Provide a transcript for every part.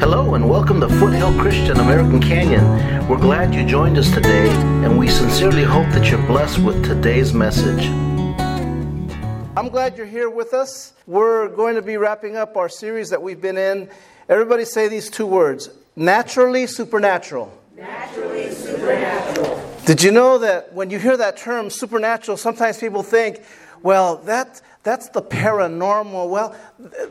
Hello and welcome to Foothill Christian American Canyon. We're glad you joined us today, and we sincerely hope that you're blessed with today's message. I'm glad you're here with us. We're going to be wrapping up our series that we've been in. Everybody say these two words naturally supernatural. Naturally supernatural. Did you know that when you hear that term supernatural, sometimes people think, well, that, that's the paranormal. Well,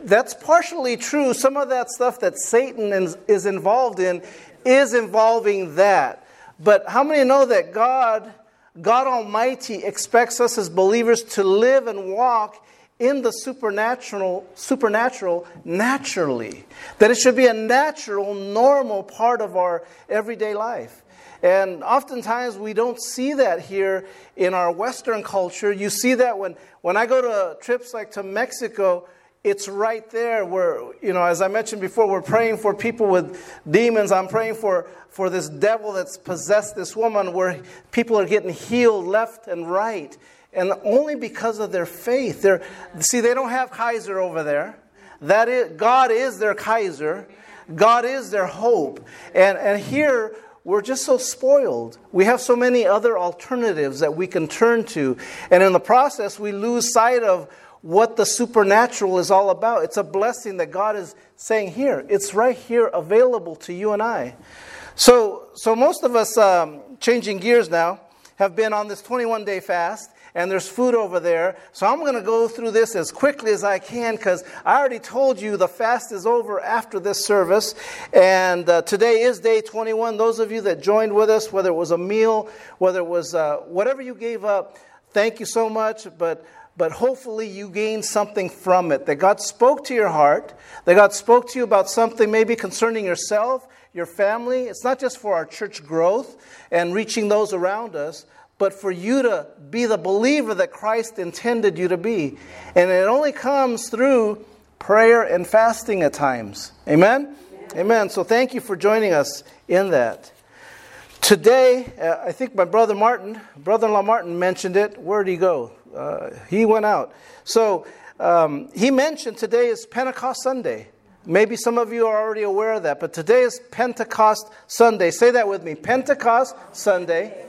that's partially true. Some of that stuff that Satan is involved in is involving that. But how many know that God, God Almighty, expects us as believers to live and walk in the supernatural, supernatural naturally? That it should be a natural, normal part of our everyday life. And oftentimes we don't see that here in our Western culture. You see that when, when I go to trips like to Mexico, it's right there where, you know, as I mentioned before, we're praying for people with demons. I'm praying for, for this devil that's possessed this woman where people are getting healed left and right. And only because of their faith. They're, see, they don't have Kaiser over there. That is, God is their Kaiser. God is their hope. And, and here, we're just so spoiled. We have so many other alternatives that we can turn to. And in the process, we lose sight of what the supernatural is all about. It's a blessing that God is saying here. It's right here available to you and I. So, so most of us, um, changing gears now, have been on this 21 day fast and there's food over there. So I'm going to go through this as quickly as I can because I already told you the fast is over after this service. And uh, today is day 21. Those of you that joined with us, whether it was a meal, whether it was uh, whatever you gave up, thank you so much. But but hopefully you gained something from it. That God spoke to your heart, that God spoke to you about something maybe concerning yourself, your family. It's not just for our church growth and reaching those around us, but for you to be the believer that Christ intended you to be. And it only comes through prayer and fasting at times. Amen? Amen. Amen. So thank you for joining us in that. Today, uh, I think my brother Martin, brother in law Martin mentioned it. Where'd he go? Uh, he went out. So um, he mentioned today is Pentecost Sunday. Maybe some of you are already aware of that, but today is Pentecost Sunday. Say that with me Pentecost Sunday.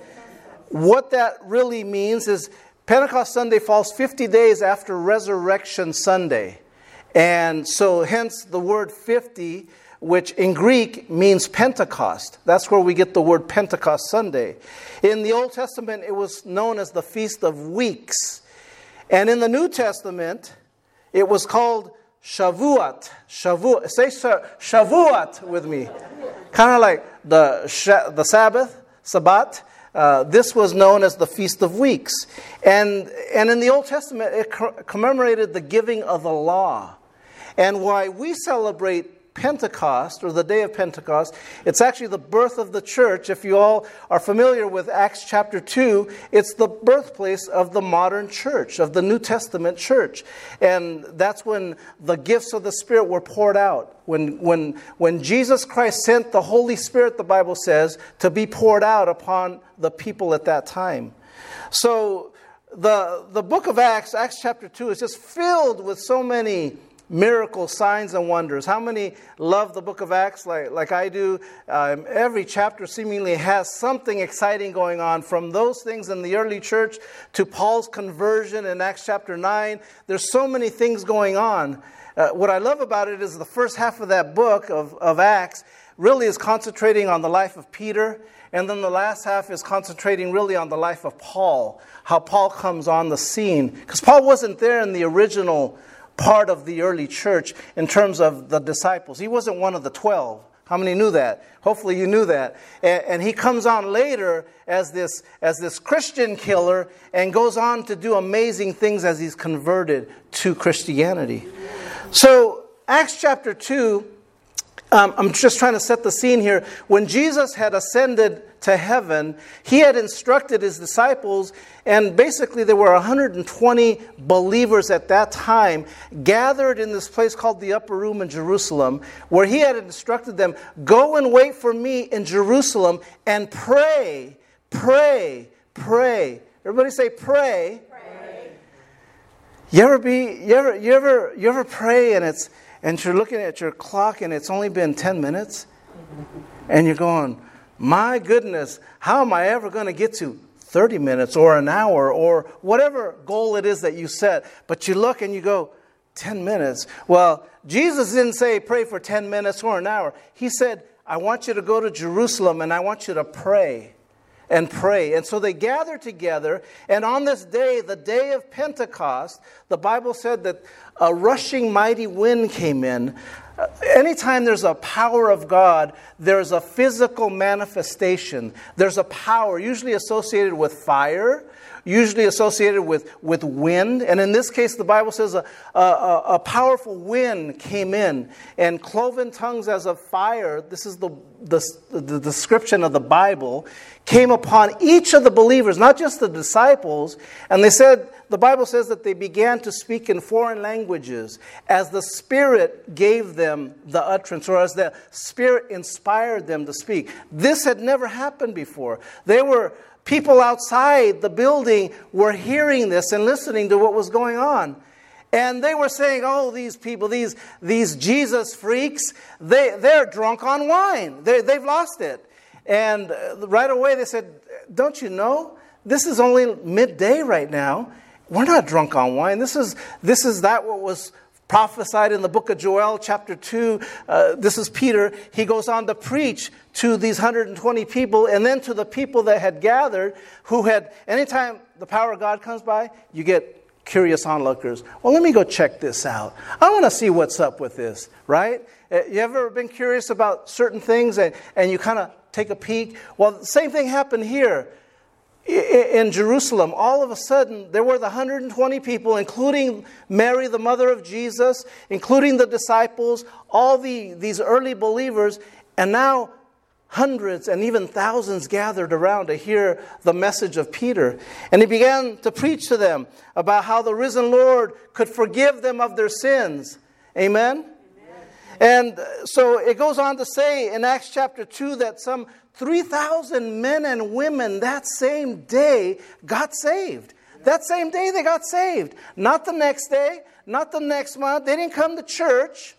What that really means is Pentecost Sunday falls 50 days after Resurrection Sunday. And so, hence the word 50, which in Greek means Pentecost. That's where we get the word Pentecost Sunday. In the Old Testament, it was known as the Feast of Weeks. And in the New Testament, it was called Shavuot. Shavuot. Say Shavuot with me. Kind of like the, the Sabbath, Sabbat. Uh, this was known as the Feast of Weeks. And, and in the Old Testament, it commemorated the giving of the law. And why we celebrate Pentecost, or the day of Pentecost, it's actually the birth of the church. If you all are familiar with Acts chapter 2, it's the birthplace of the modern church, of the New Testament church. And that's when the gifts of the Spirit were poured out. When, when, when Jesus Christ sent the Holy Spirit, the Bible says, to be poured out upon the people at that time. So, the, the book of Acts, Acts chapter 2, is just filled with so many miracles, signs, and wonders. How many love the book of Acts like, like I do? Um, every chapter seemingly has something exciting going on, from those things in the early church to Paul's conversion in Acts chapter 9. There's so many things going on. Uh, what I love about it is the first half of that book of, of Acts really is concentrating on the life of Peter. And then the last half is concentrating really on the life of Paul, how Paul comes on the scene. Because Paul wasn't there in the original part of the early church in terms of the disciples. He wasn't one of the 12. How many knew that? Hopefully you knew that. And, and, he comes on later as this, as this Christian killer and goes on to do amazing things as he's converted to Christianity. So, Acts chapter 2 um, I'm just trying to set the scene here. When Jesus had ascended to heaven, he had instructed his disciples, and basically there were 120 believers at that time gathered in this place called the Upper Room in Jerusalem, where he had instructed them go and wait for me in Jerusalem and pray, pray, pray. Everybody say, pray. pray. You ever be, you ever, you ever, you ever pray and it's, and you're looking at your clock and it's only been 10 minutes, and you're going, my goodness, how am I ever going to get to 30 minutes or an hour or whatever goal it is that you set? But you look and you go, 10 minutes. Well, Jesus didn't say pray for 10 minutes or an hour. He said, I want you to go to Jerusalem and I want you to pray and pray. And so they gather together. And on this day, the day of Pentecost, the Bible said that a rushing mighty wind came in. Uh, anytime there's a power of God, there's a physical manifestation. There's a power, usually associated with fire, usually associated with, with wind. And in this case, the Bible says a, a, a powerful wind came in and cloven tongues as of fire. This is the, the, the description of the Bible came upon each of the believers, not just the disciples. And they said, the Bible says that they began to speak in foreign languages as the Spirit gave them the utterance, or as the Spirit inspired them to speak. This had never happened before. They were people outside the building were hearing this and listening to what was going on. And they were saying, oh, these people, these, these Jesus freaks, they, they're drunk on wine. They, they've lost it. And right away they said, don't you know? This is only midday right now. We're not drunk on wine. This is, this is that what was prophesied in the book of Joel, chapter 2. Uh, this is Peter. He goes on to preach to these 120 people and then to the people that had gathered who had, anytime the power of God comes by, you get curious onlookers. Well, let me go check this out. I want to see what's up with this, right? Uh, you ever been curious about certain things and, and you kind of take a peek? Well, the same thing happened here in Jerusalem, all of a sudden, there were the 120 people, including Mary, the mother of Jesus, including the disciples, all the, these early believers, and now hundreds and even thousands gathered around to hear the message of Peter. And he began to preach to them about how the risen Lord could forgive them of their sins. Amen? And so it goes on to say in Acts chapter 2 that some 3,000 men and women that same day got saved. That same day they got saved. Not the next day, not the next month. They didn't come to church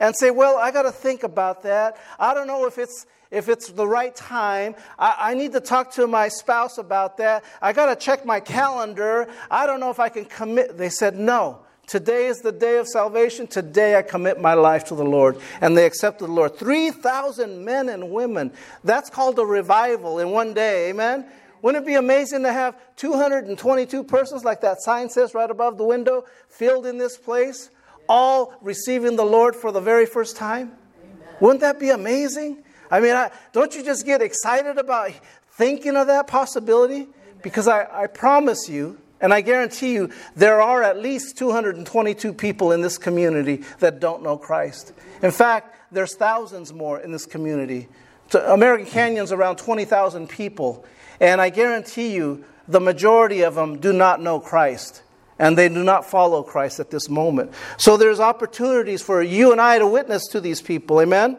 and say, Well, I got to think about that. I don't know if it's. If it's the right time, I, I need to talk to my spouse about that. I got to check my calendar. I don't know if I can commit. They said, No, Today is the day of salvation. Today I commit my life to the Lord. And they accepted the Lord. 3,000 men and women. That's called a revival in one day. Amen? Wouldn't it be amazing to have 222 persons, like that sign says right above the window, filled in this place, all receiving the Lord for the very first time? Amen. Wouldn't that be amazing? I mean, I, don't you just get excited about thinking of that possibility? Because I, I promise you, and I guarantee you, there are at least 222 people in this community that don't know Christ. In fact, there's thousands more in this community. American Canyon's around 20,000 people. And I guarantee you, the majority of them do not know Christ. And they do not follow Christ at this moment. So there's opportunities for you and I to witness to these people. Amen?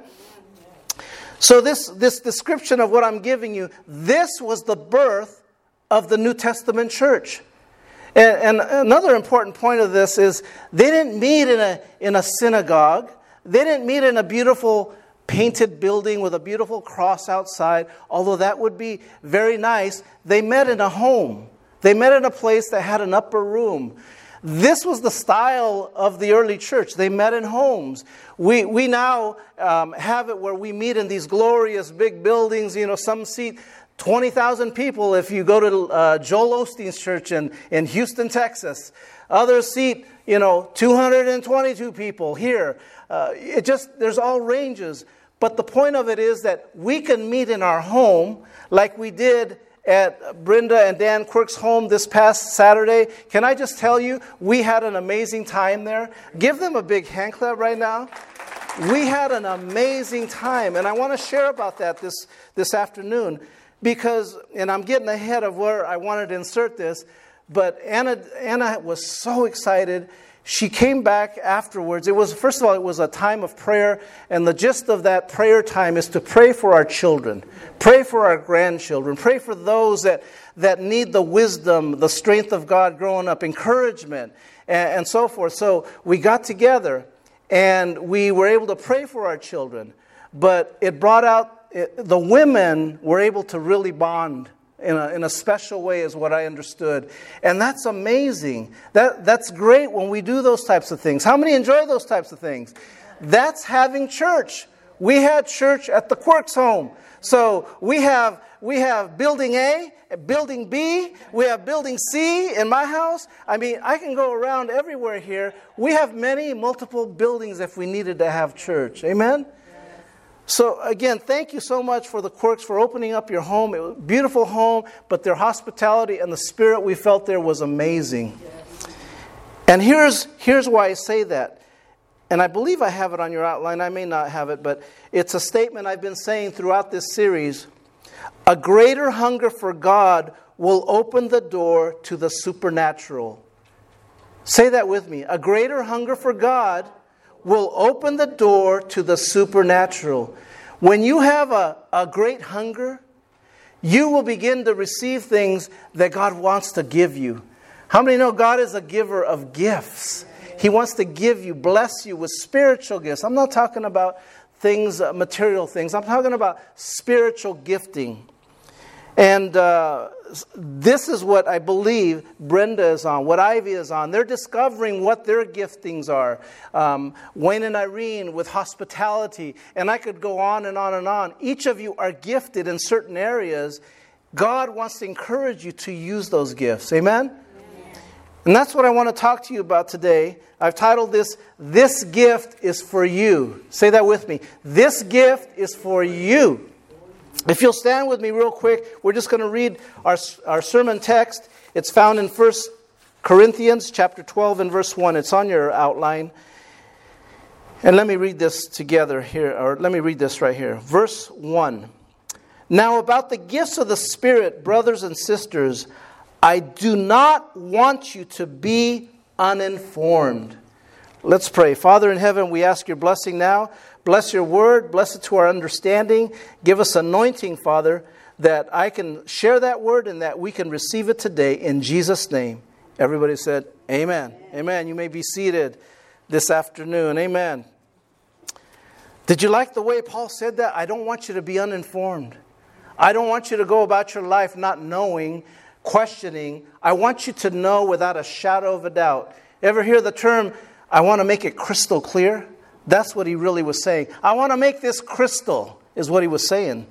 So, this, this description of what I'm giving you, this was the birth of the New Testament church. And, and, another important point of this is they didn't meet in a, in a synagogue. They didn't meet in a beautiful painted building with a beautiful cross outside, although that would be very nice. They met in a home. They met in a place that had an upper room. This was the style of the early church. They met in homes. We, we now um, have it where we meet in these glorious big buildings. You know, some seat 20,000 people if you go to uh, Joel Osteen's church in, in Houston, Texas. Others seat, you know, 222 people here. Uh, it just, there's all ranges. But the point of it is that we can meet in our home like we did at Brenda and Dan Quirk's home this past Saturday. Can I just tell you, we had an amazing time there. Give them a big hand clap right now. We had an amazing time, and I want to share about that this, this afternoon. Because, and I'm getting ahead of where I wanted to insert this, but Anna, Anna was so excited. She came back afterwards. It was, first of all, it was a time of prayer, and the gist of that prayer time is to pray for our children, pray for our grandchildren, pray for those that, that need the wisdom, the strength of God growing up, encouragement, and, and so forth. So we got together, and we were able to pray for our children. But it brought out, it, the women were able to really bond in a, in a special way, is what I understood. And that's amazing. That, that's great when we do those types of things. How many enjoy those types of things? That's having church. We had church at the Quirks home. So we have, we have building A, building B, we have building C in my house. I mean, I can go around everywhere here. We have many, multiple buildings if we needed to have church. Amen? So, again, thank you so much for the Quirks for opening up your home. It was a beautiful home, but their hospitality and the spirit we felt there was amazing. And here's, here's why I say that. And I believe I have it on your outline. I may not have it, but it's a statement I've been saying throughout this series. A greater hunger for God will open the door to the supernatural. Say that with me. A greater hunger for God will open the door to the supernatural. When you have a, a great hunger, you will begin to receive things that God wants to give you. How many know God is a giver of gifts? He wants to give you, bless you with spiritual gifts. I'm not talking about things, uh, material things, I'm talking about spiritual gifting. And uh, this is what I believe Brenda is on, what Ivy is on. They're discovering what their giftings are. Um, Wayne and Irene with hospitality, and I could go on and on and on. Each of you are gifted in certain areas. God wants to encourage you to use those gifts. Amen? And that's what I want to talk to you about today. I've titled this, This Gift is for You. Say that with me. This gift is for you. If you'll stand with me real quick, we're just going to read our, our sermon text. It's found in 1 Corinthians chapter 12 and verse 1. It's on your outline. And let me read this together here, or let me read this right here. Verse 1. Now, about the gifts of the Spirit, brothers and sisters, I do not want you to be uninformed. Let's pray. Father in heaven, we ask your blessing now Bless your word. Bless it to our understanding. Give us anointing, Father, that I can share that word and that we can receive it today in Jesus' name. Everybody said, Amen. Amen. Amen. You may be seated this afternoon. Amen. Did you like the way Paul said that? I don't want you to be uninformed. I don't want you to go about your life not knowing, questioning. I want you to know without a shadow of a doubt. Ever hear the term, I want to make it crystal clear? That's what he really was saying. I want to make this crystal, is what he was saying.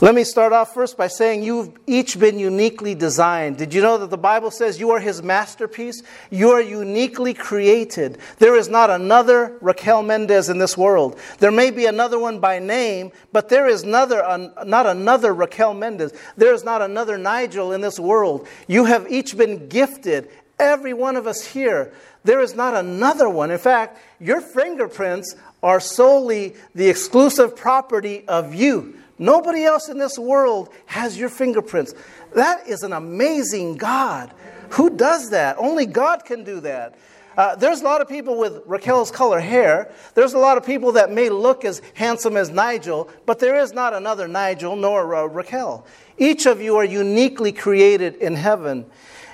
Let me start off first by saying you've each been uniquely designed. Did you know that the Bible says you are his masterpiece? You are uniquely created. There is not another Raquel Mendez in this world. There may be another one by name, but there is another, not another Raquel Mendez. There is not another Nigel in this world. You have each been gifted, every one of us here. There is not another one. In fact, your fingerprints are solely the exclusive property of you. Nobody else in this world has your fingerprints. That is an amazing God. Who does that? Only God can do that. Uh, there's a lot of people with Raquel's color hair. There's a lot of people that may look as handsome as Nigel, but there is not another Nigel nor uh, Raquel. Each of you are uniquely created in heaven.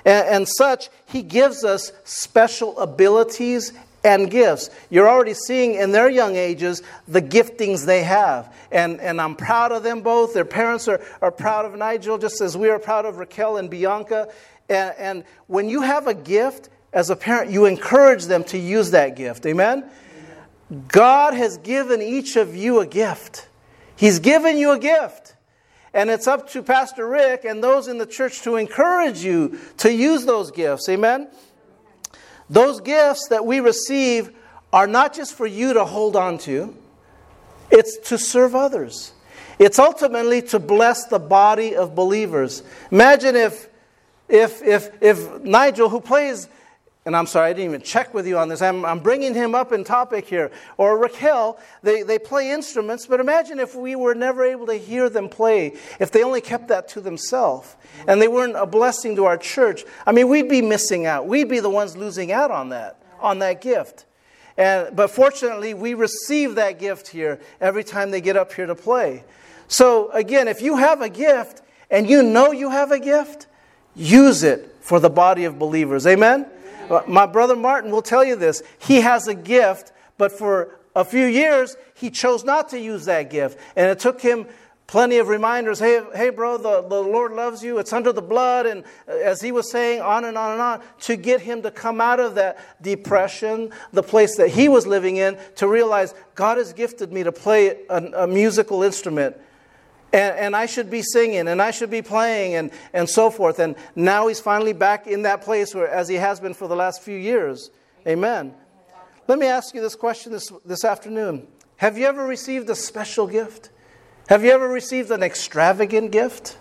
And, and such, He gives us special abilities and gifts. You're already seeing in their young ages the giftings they have. And, and I'm proud of them both. Their parents are, are proud of Nigel, just as we are proud of Raquel and Bianca. And, and when you have a gift, as a parent, you encourage them to use that gift. Amen? God has given each of you a gift. He's given you a gift. And it's up to Pastor Rick and those in the church to encourage you to use those gifts. Amen? Those gifts that we receive are not just for you to hold on to, it's to serve others. It's ultimately to bless the body of believers. Imagine if, if, if, if Nigel, who plays and I'm sorry, I didn't even check with you on this. I'm, I'm bringing him up in topic here. Or Raquel, they, they play instruments, but imagine if we were never able to hear them play, if they only kept that to themselves, and they weren't a blessing to our church. I mean, we'd be missing out. We'd be the ones losing out on that, on that gift. And, but fortunately, we receive that gift here every time they get up here to play. So, again, if you have a gift and you know you have a gift, use it for the body of believers. Amen? My brother Martin will tell you this. He has a gift, but for a few years, he chose not to use that gift. And it took him plenty of reminders hey, hey bro, the, the Lord loves you. It's under the blood. And as he was saying, on and on and on, to get him to come out of that depression, the place that he was living in, to realize God has gifted me to play a, a musical instrument. And, and, I should be singing and I should be playing and, and so forth. And now he's finally back in that place where, as he has been for the last few years. Amen. Let me ask you this question this, this afternoon Have you ever received a special gift? Have you ever received an extravagant gift?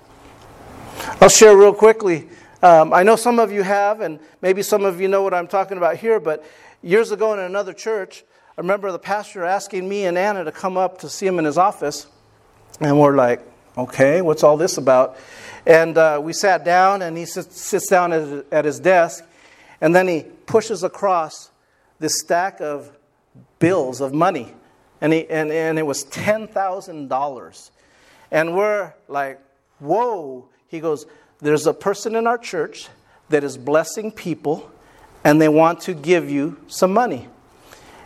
I'll share real quickly. Um, I know some of you have, and maybe some of you know what I'm talking about here, but years ago in another church, I remember the pastor asking me and Anna to come up to see him in his office. And we're like, okay, what's all this about? And uh, we sat down, and he sits, sits down at, at his desk, and then he pushes across this stack of bills of money and, he, and, and it was $10,000. And we're like, whoa. He goes, There's a person in our church that is blessing people, and they want to give you some money.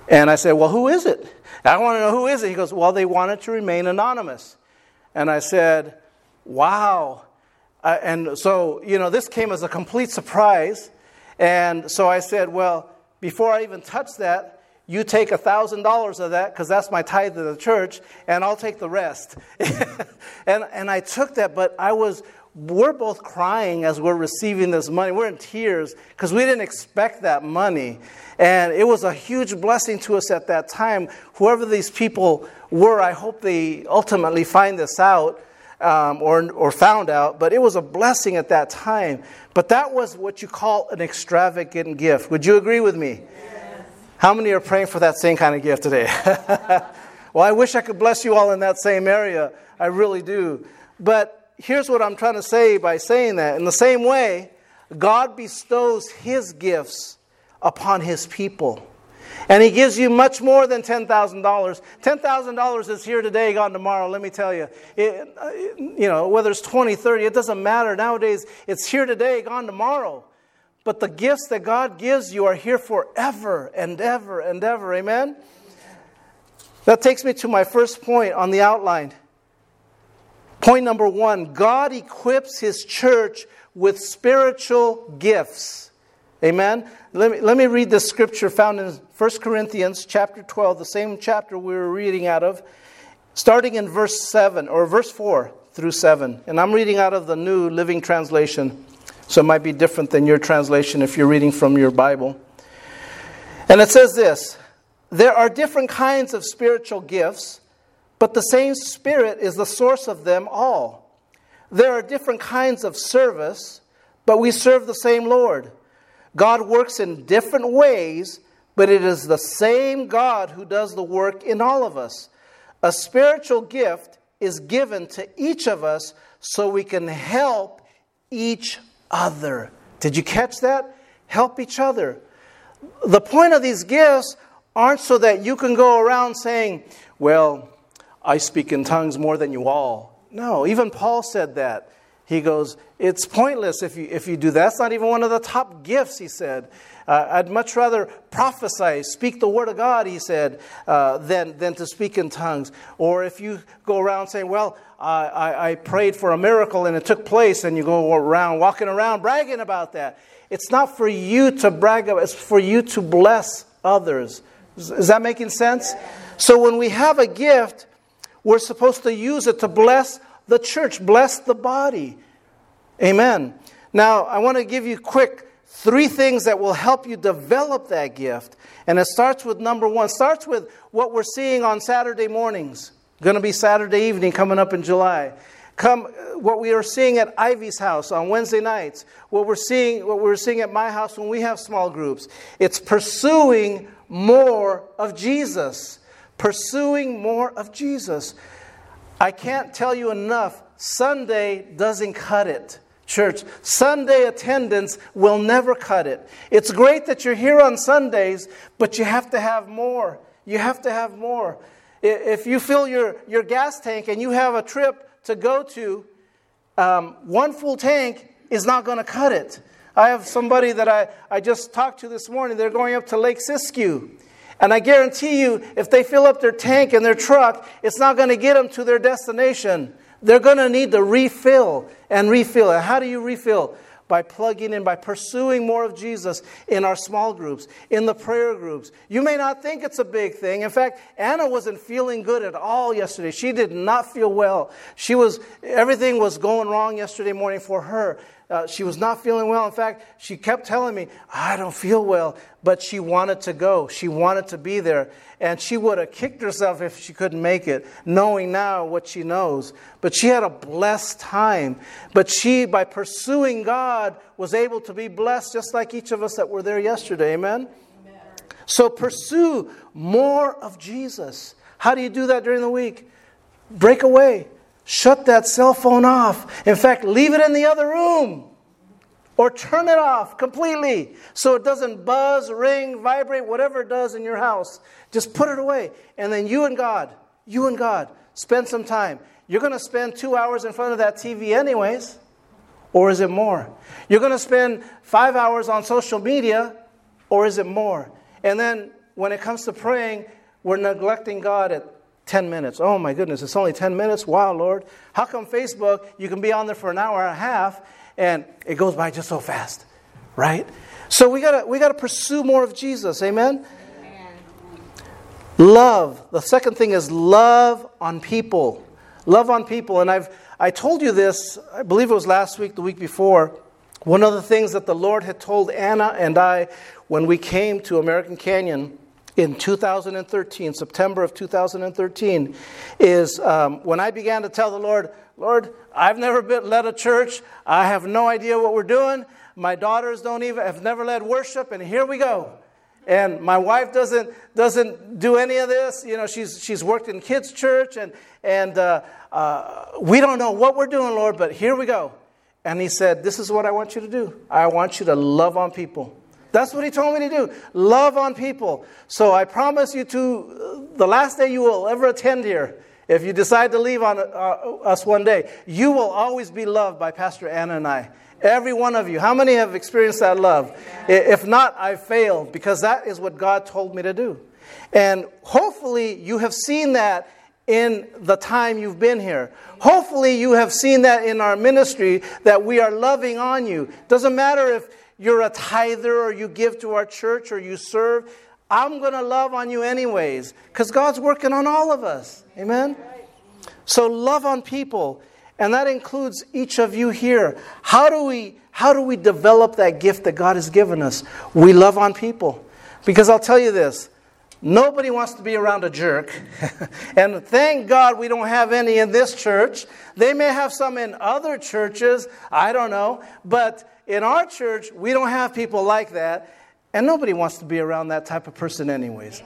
And I said, Well, who is it? I want to know who is it. He goes, Well, they wanted to remain anonymous. And I said, Wow. Uh, and so, you know, this came as a complete surprise. And so I said, Well, before I even touch that, you take $1,000 of that because that's my tithe to the church, and I'll take the rest. and, and I took that, but I was, we're both crying as we're receiving this money. We're in tears because we didn't expect that money. And it was a huge blessing to us at that time. Whoever these people were, I hope they ultimately find this out. Um, or, or found out, but it was a blessing at that time. But that was what you call an extravagant gift. Would you agree with me? How many are praying for that same kind of gift today? well, I wish I could bless you all in that same area. I really do. But here's what I'm trying to say by saying that. In the same way, God bestows his gifts upon his people. And he gives you much more than $10,000. $10,000 is here today, gone tomorrow, let me tell you. It, you know, whether it's 20, 30, it doesn't matter. Nowadays, it's here today, gone tomorrow. But the gifts that God gives you are here forever and ever and ever. Amen? That takes me to my first point on the outline. Point number one God equips his church with spiritual gifts. Amen? Let me, let me read the scripture found in 1 Corinthians chapter 12, the same chapter we were reading out of, starting in verse 7 or verse 4 through 7. And I'm reading out of the New Living Translation. So it might be different than your translation if you're reading from your Bible. And it says this There are different kinds of spiritual gifts, but the same Spirit is the source of them all. There are different kinds of service, but we serve the same Lord. God works in different ways, but it is the same God who does the work in all of us. A spiritual gift is given to each of us so we can help each other. Did you catch that? Help each other. The point of these gifts aren't so that you can go around saying, Well, I speak in tongues more than you all. No, even Paul said that. He goes, It's pointless if you, if you do that. That's not even one of the top gifts, he said. Uh, I'd much rather prophesy, speak the word of God, he said, uh, than, than to speak in tongues. Or if you go around saying, Well, I, I, I prayed for a miracle and it took place, and you go around walking around bragging about that. It's not for you to brag about, it's for you to bless others. Is that making sense? So when we have a gift, we're supposed to use it to bless the church, bless the body. Amen. Now, I want to give you quick three things that will help you develop that gift. And it starts with number one, starts with what we're seeing on Saturday mornings. Going to be Saturday evening coming up in July. Come, what we are seeing at Ivy's house on Wednesday nights, what we're seeing, what we're seeing at my house when we have small groups. It's pursuing more of Jesus. Pursuing more of Jesus. I can't tell you enough. Sunday doesn't cut it. Church, Sunday attendance will never cut it. It's great that you're here on Sundays, but you have to have more. You have to have more. If you fill your, your gas tank and you have a trip to go to, um, one full tank is not going to cut it. I have somebody that I, I just talked to this morning. They're going up to Lake Siskiyou. And I guarantee you, if they fill up their tank in their truck, it's not going to get them to their destination. They're going to need to refill and refill. And how do you refill? By plugging in, by pursuing more of Jesus in our small groups, in the prayer groups. You may not think it's a big thing. In fact, Anna wasn't feeling good at all yesterday. She did not feel well. She was, everything was going wrong yesterday morning for her. Uh, she was not feeling well. In fact, she kept telling me, I don't feel well. But she wanted to go. She wanted to be there. And she would have kicked herself if she couldn't make it, knowing now what she knows. But she had a blessed time. But she, by pursuing God, was able to be blessed just like each of us that were there yesterday. Amen? Amen. So pursue more of Jesus. How do you do that during the week? Break away. Shut that cell phone off. In fact, leave it in the other room or turn it off completely so it doesn't buzz, ring, vibrate, whatever it does in your house. Just put it away. And then you and God, you and God, spend some time. You're going to spend two hours in front of that TV, anyways. Or is it more? You're going to spend five hours on social media, or is it more? And then when it comes to praying, we're neglecting God at 10 minutes. Oh my goodness, it's only 10 minutes? Wow, Lord. How come Facebook, you can be on there for an hour and a half and it goes by just so fast, right? So we gotta, we gotta pursue more of Jesus. Amen? Amen? Love. The second thing is love on people. Love on people. And I've, I told you this, I believe it was last week, the week before. One of the things that the Lord had told Anna and I when we came to American Canyon in 2013, September of 2013, is um, when I began to tell the Lord, Lord, I've never been, led a church. I have no idea what we're doing. My daughters don't even have never led worship, and here we go. And my wife doesn't doesn't do any of this. You know, she's she's worked in kids' church, and and uh, uh, we don't know what we're doing, Lord. But here we go. And He said, "This is what I want you to do. I want you to love on people." That's what he told me to do. Love on people. So I promise you to the last day you will ever attend here, if you decide to leave on uh, us one day, you will always be loved by Pastor Anna and I. Every one of you. How many have experienced that love? If not, I failed because that is what God told me to do. And hopefully you have seen that in the time you've been here. Hopefully you have seen that in our ministry that we are loving on you. Doesn't matter if you're a tither or you give to our church or you serve, I'm going to love on you anyways because God's working on all of us. Amen? So love on people. And that includes each of you here. How do we how do we develop that gift that God has given us? We love on people. Because I'll tell you this, nobody wants to be around a jerk. and thank God we don't have any in this church. They may have some in other churches, I don't know, but in our church, we don't have people like that, and nobody wants to be around that type of person, anyways.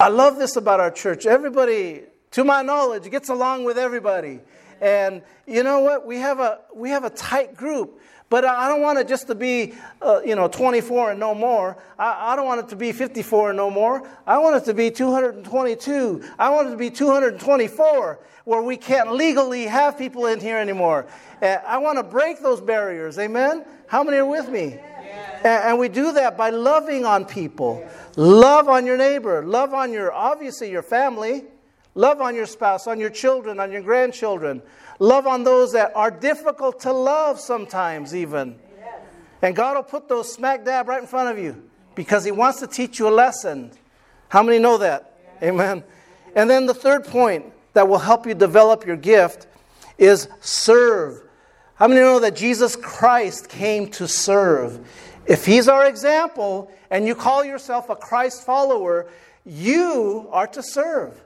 I love this about our church. Everybody, to my knowledge, gets along with everybody. And you know what? We have a, we have a tight group. But I don't want it just to be, uh, you know, 24 and no more. I, I, don't want it to be 54 and no more. I want it to be 222. I want it to be 224, where we can't legally have people in here anymore. Uh, I want to break those barriers. Amen? How many are with me? And, and we do that by loving on people. Love on your neighbor. Love on your, obviously, your family. Love on your spouse, on your children, on your grandchildren. Love on those that are difficult to love sometimes, even. And God will put those smack dab right in front of you because He wants to teach you a lesson. How many know that? Amen. And then the third point that will help you develop your gift is serve. How many know that Jesus Christ came to serve? If He's our example and you call yourself a Christ follower, you are to serve.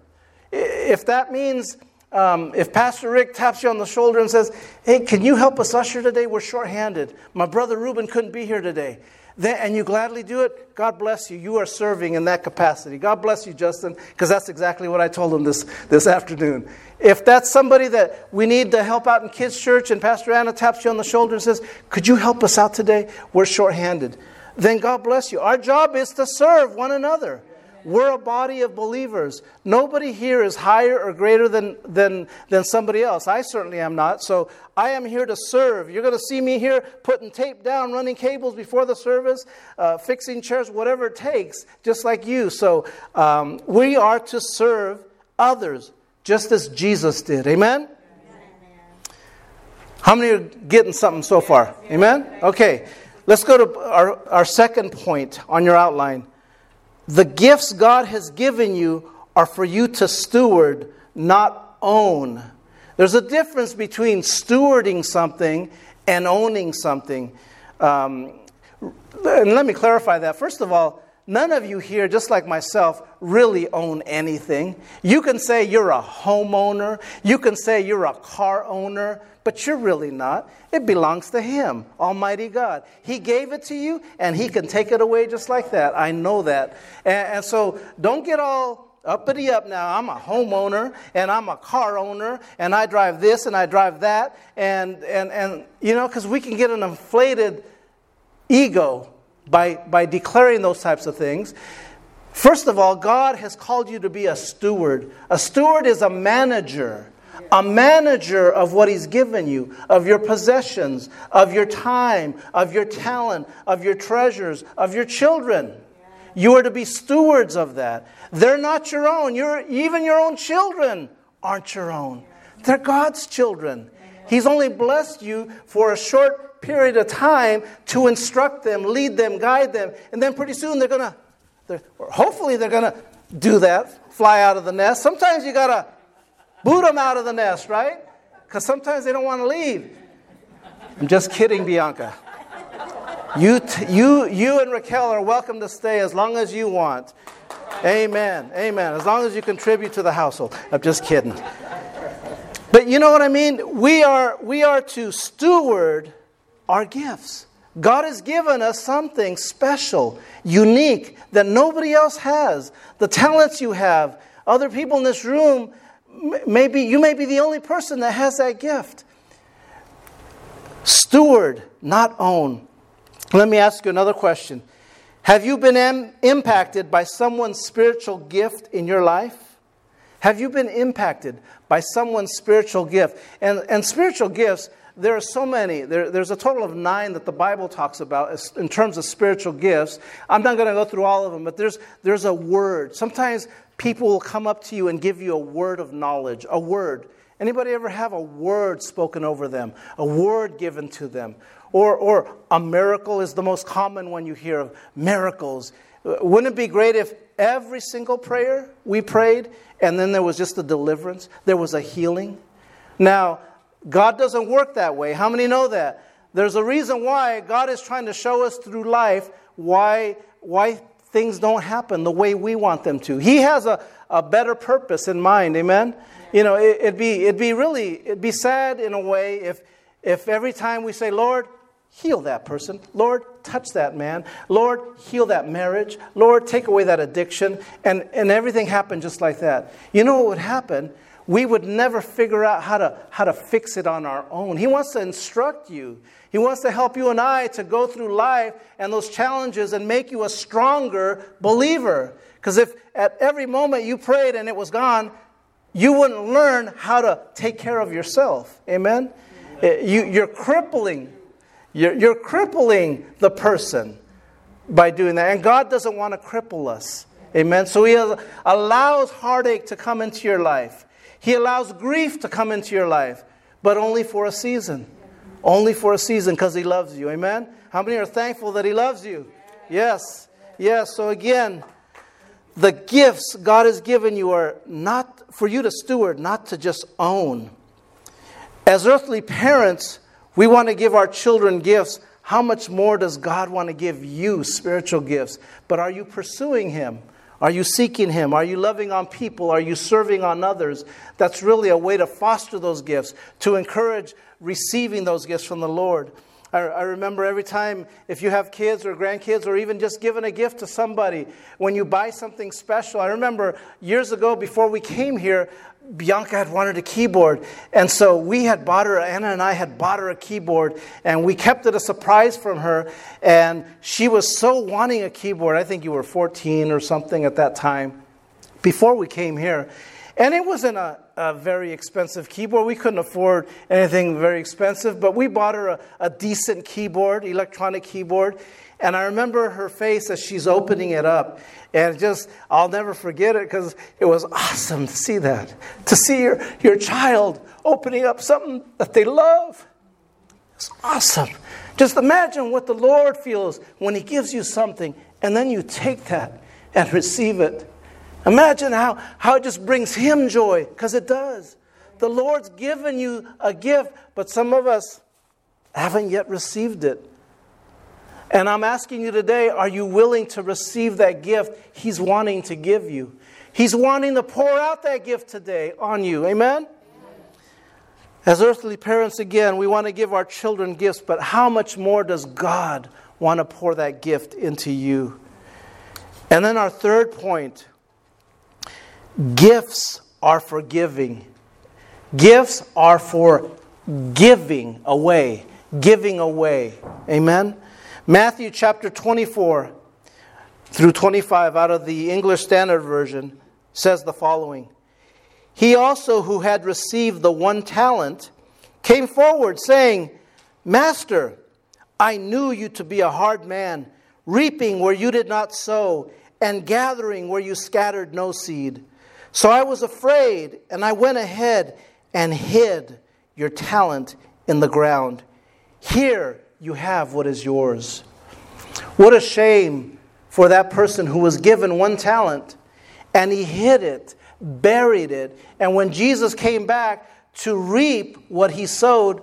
If that means um, if Pastor Rick taps you on the shoulder and says, Hey, can you help us usher today? We're shorthanded. My brother Reuben couldn't be here today. Then, and you gladly do it, God bless you. You are serving in that capacity. God bless you, Justin, because that's exactly what I told him this, this afternoon. If that's somebody that we need to help out in kids' church and Pastor Anna taps you on the shoulder and says, Could you help us out today? We're shorthanded. Then God bless you. Our job is to serve one another. We're a body of believers. Nobody here is higher or greater than, than, than somebody else. I certainly am not. So I am here to serve. You're going to see me here putting tape down, running cables before the service, uh, fixing chairs, whatever it takes, just like you. So um, we are to serve others just as Jesus did. Amen? How many are getting something so far? Amen? Okay. Let's go to our, our second point on your outline. The gifts God has given you are for you to steward, not own. There's a difference between stewarding something and owning something. Um, and let me clarify that. First of all, none of you here, just like myself, really own anything. You can say you're a homeowner, you can say you're a car owner, but you're really not. It belongs to Him, Almighty God. He gave it to you, and He can take it away just like that. I know that. And, and so don't get all uppity up now. I'm a homeowner and I'm a car owner and I drive this and I drive that. And, and, and you know, because we can get an inflated ego by, by declaring those types of things. First of all, God has called you to be a steward. A steward is a manager a manager of what He's given you, of your possessions, of your time, of your talent, of your treasures, of your children. You are to be stewards of that. They're not your own. You're, even your own children aren't your own, they're God's children. He's only blessed you for a short period of time to instruct them, lead them, guide them, and then pretty soon they're going to, hopefully, they're going to do that, fly out of the nest. Sometimes you got to Boot them out of the nest, right? Because sometimes they don't want to leave. I'm just kidding, Bianca. You, t- you, you and Raquel are welcome to stay as long as you want. Amen. Amen. As long as you contribute to the household. I'm just kidding. But you know what I mean? We are, we are to steward our gifts. God has given us something special, unique, that nobody else has. The talents you have, other people in this room maybe you may be the only person that has that gift. Steward, not own. Let me ask you another question. Have you been Im- impacted by someone's spiritual gift in your life? Have you been impacted by someone's spiritual gift? And, and spiritual gifts, there are so many. There, there's a total of nine that the Bible talks about in terms of spiritual gifts. I'm not going to go through all of them, but there's, there's a word. Sometimes people will come up to you and give you a word of knowledge, a word. Anybody ever have a word spoken over them, a word given to them? Or, or a miracle is the most common one you hear of miracles. Wouldn't it be great if every single prayer we prayed and then there was just a deliverance, there was a healing? Now, God doesn't work that way. How many know that? There's a reason why God is trying to show us through life why, why things don't happen the way we want them to. He has a, a better purpose in mind, amen? You know, it, would be, it'd be really, it'd be sad in a way if, if every time we say, Lord, heal that person. Lord, touch that man. Lord, heal that marriage. Lord, take away that addiction. And, and everything happened just like that. You know what would happen? We would never figure out how to, how to fix it on our own. He wants to instruct you. He wants to help you and I to go through life and those challenges and make you a stronger believer. Because if at every moment you prayed and it was gone, you wouldn't learn how to take care of yourself. Amen? Eh, you, are crippling. You're, you're crippling the person by doing that. And God doesn't want to cripple us. Amen? So He allows heartache to come into your life. He allows grief to come into your life, but only for a season. Only for a season because He loves you. Amen? How many are thankful that He loves you? Yes. Yes. So again, the gifts God has given you are not for you to steward, not to just own. As earthly parents, we want to give our children gifts. How much more does God want to give you spiritual gifts? But are you pursuing Him? Are you seeking Him? Are you loving on people? Are you serving on others? That's really a way to foster those gifts, to encourage receiving those gifts from the Lord. I, I, remember every time, if you have kids or grandkids, or even just giving a gift to somebody, when you buy something special. I remember years ago, before we came here, Bianca had wanted a keyboard. And so we had bought her, Anna and I had bought her a keyboard, and we kept it a surprise from her. And she was so wanting a keyboard. I think you were 14 or something at that time, before we came here. And it wasn't a, a very expensive keyboard. We couldn't afford anything very expensive, but we bought her a, a decent keyboard, electronic keyboard. And I remember her face as she's opening it up. And just, I'll never forget it because it was awesome to see that. To see your, your child opening up something that they love. It's awesome. Just imagine what the Lord feels when He gives you something and then you take that and receive it. Imagine how, how it just brings Him joy, because it does. The Lord's given you a gift, but some of us haven't yet received it. And I'm asking you today are you willing to receive that gift He's wanting to give you? He's wanting to pour out that gift today on you. Amen? As earthly parents, again, we want to give our children gifts, but how much more does God want to pour that gift into you? And then our third point gifts are for giving. Gifts are for giving away. Giving away. Amen? Matthew chapter 24 through 25 out of the English Standard Version says the following He also, who had received the one talent, came forward, saying, Master, I knew you to be a hard man, reaping where you did not sow, and gathering where you scattered no seed. So I was afraid, and I went ahead and hid your talent in the ground. Here, you have what is yours. What a shame for that person who was given one talent and he hid it, buried it. And when Jesus came back to reap what he sowed,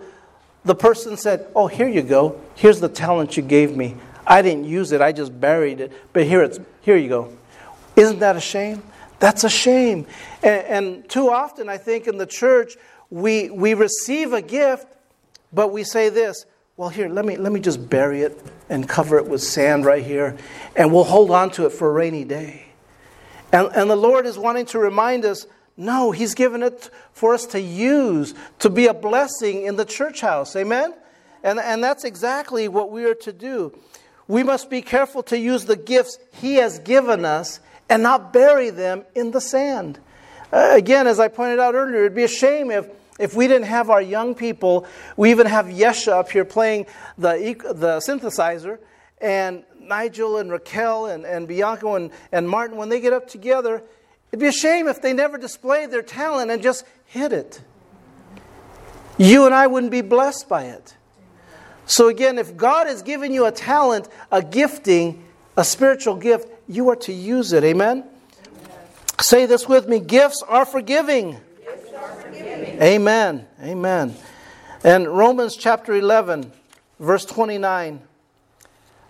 the person said, Oh, here you go. Here's the talent you gave me. I didn't use it, I just buried it. But here, it's, here you go. Isn't that a shame? That's a shame. And, and too often, I think, in the church, we, we receive a gift, but we say this well, here, let me, let me just bury it and cover it with sand right here, and we'll hold on to it for a rainy day. And, and the Lord is wanting to remind us no, He's given it for us to use, to be a blessing in the church house. Amen? And, and that's exactly what we are to do. We must be careful to use the gifts He has given us and not bury them in the sand. Uh, again, as I pointed out earlier, it'd be a shame if if we didn't have our young people, we even have Yesha up here playing the, the synthesizer, and Nigel and Raquel and, and Bianca and, and Martin, when they get up together, it'd be a shame if they never displayed their talent and just hid it. You and I wouldn't be blessed by it. So, again, if God has given you a talent, a gifting, a spiritual gift, you are to use it. Amen? Amen. Say this with me gifts are forgiving. Amen. Amen. And Romans chapter 11, verse 29,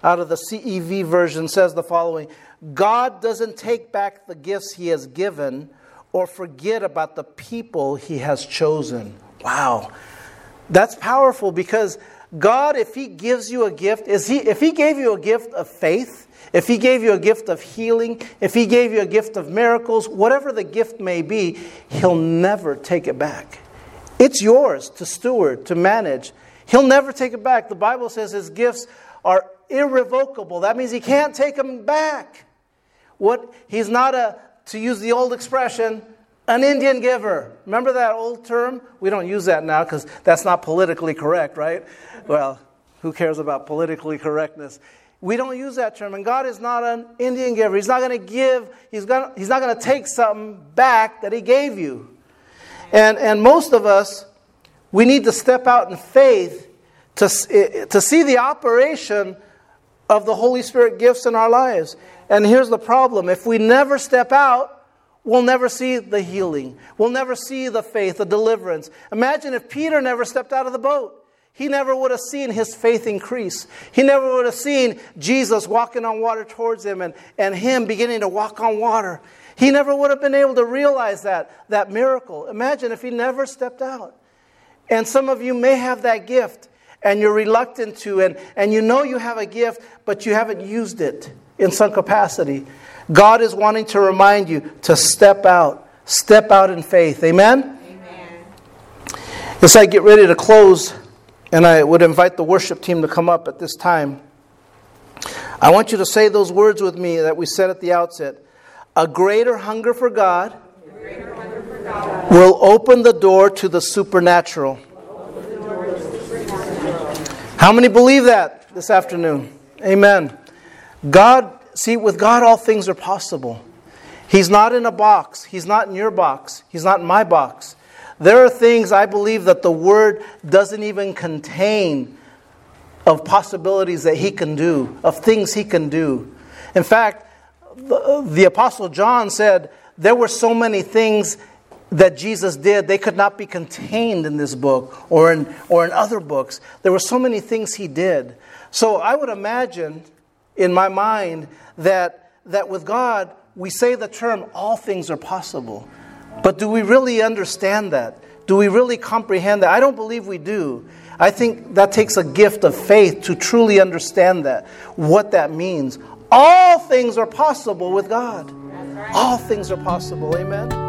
out of the CEV version, says the following God doesn't take back the gifts he has given or forget about the people he has chosen. Wow. That's powerful because God, if he gives you a gift, is he, if he gave you a gift of faith, if He gave you a gift of healing, if He gave you a gift of miracles, whatever the gift may be, He'll never take it back. It's yours to steward, to manage. He'll never take it back. The Bible says His gifts are irrevocable. That means He can't take them back. What He's not a, to use the old expression, an Indian giver. Remember that old term? We don't use that now because that's not politically correct, right? Well, who cares about politically correctness? We don't use that term. And God is not an Indian giver. He's not going to give, he's, gonna, he's not going to take something back that He gave you. And, and most of us, we need to step out in faith to, eh, eh, to see the operation of the Holy Spirit gifts in our lives. And here's the problem if we never step out, we'll never see the healing, we'll never see the faith, the deliverance. Imagine if Peter never stepped out of the boat he never would have seen his faith increase. He never would have seen Jesus walking on water towards him and, and him beginning to walk on water. He never would have been able to realize that, that miracle. Imagine if he never stepped out. And some of you may have that gift, and you're reluctant to, and, and you know you have a gift, but you haven't used it in some capacity. God is wanting to remind you to step out, step out in faith. Amen? Amen. As I get ready to close, and I would invite the worship team to come up at this time, I want you to say those words with me that we said at the outset. A greater hunger for God, hunger for God will open the door to the supernatural. How many believe that this afternoon? Amen. God, see, with God, all things are possible. He's not in a box. He's not in your box. He's not in my box. There are things I believe that the Word doesn't even contain of possibilities that He can do, of things He can do. In fact, the, the Apostle John said there were so many things that Jesus did, they could not be contained in this book or in, or in other books. There were so many things he did. So I would imagine in my mind that, that with God, we say the term, all things are possible. But do we really understand that? Do we really comprehend that? I don't believe we do. I think that takes a gift of faith to truly understand that, what that means. All things are possible with God. All things are possible. Amen.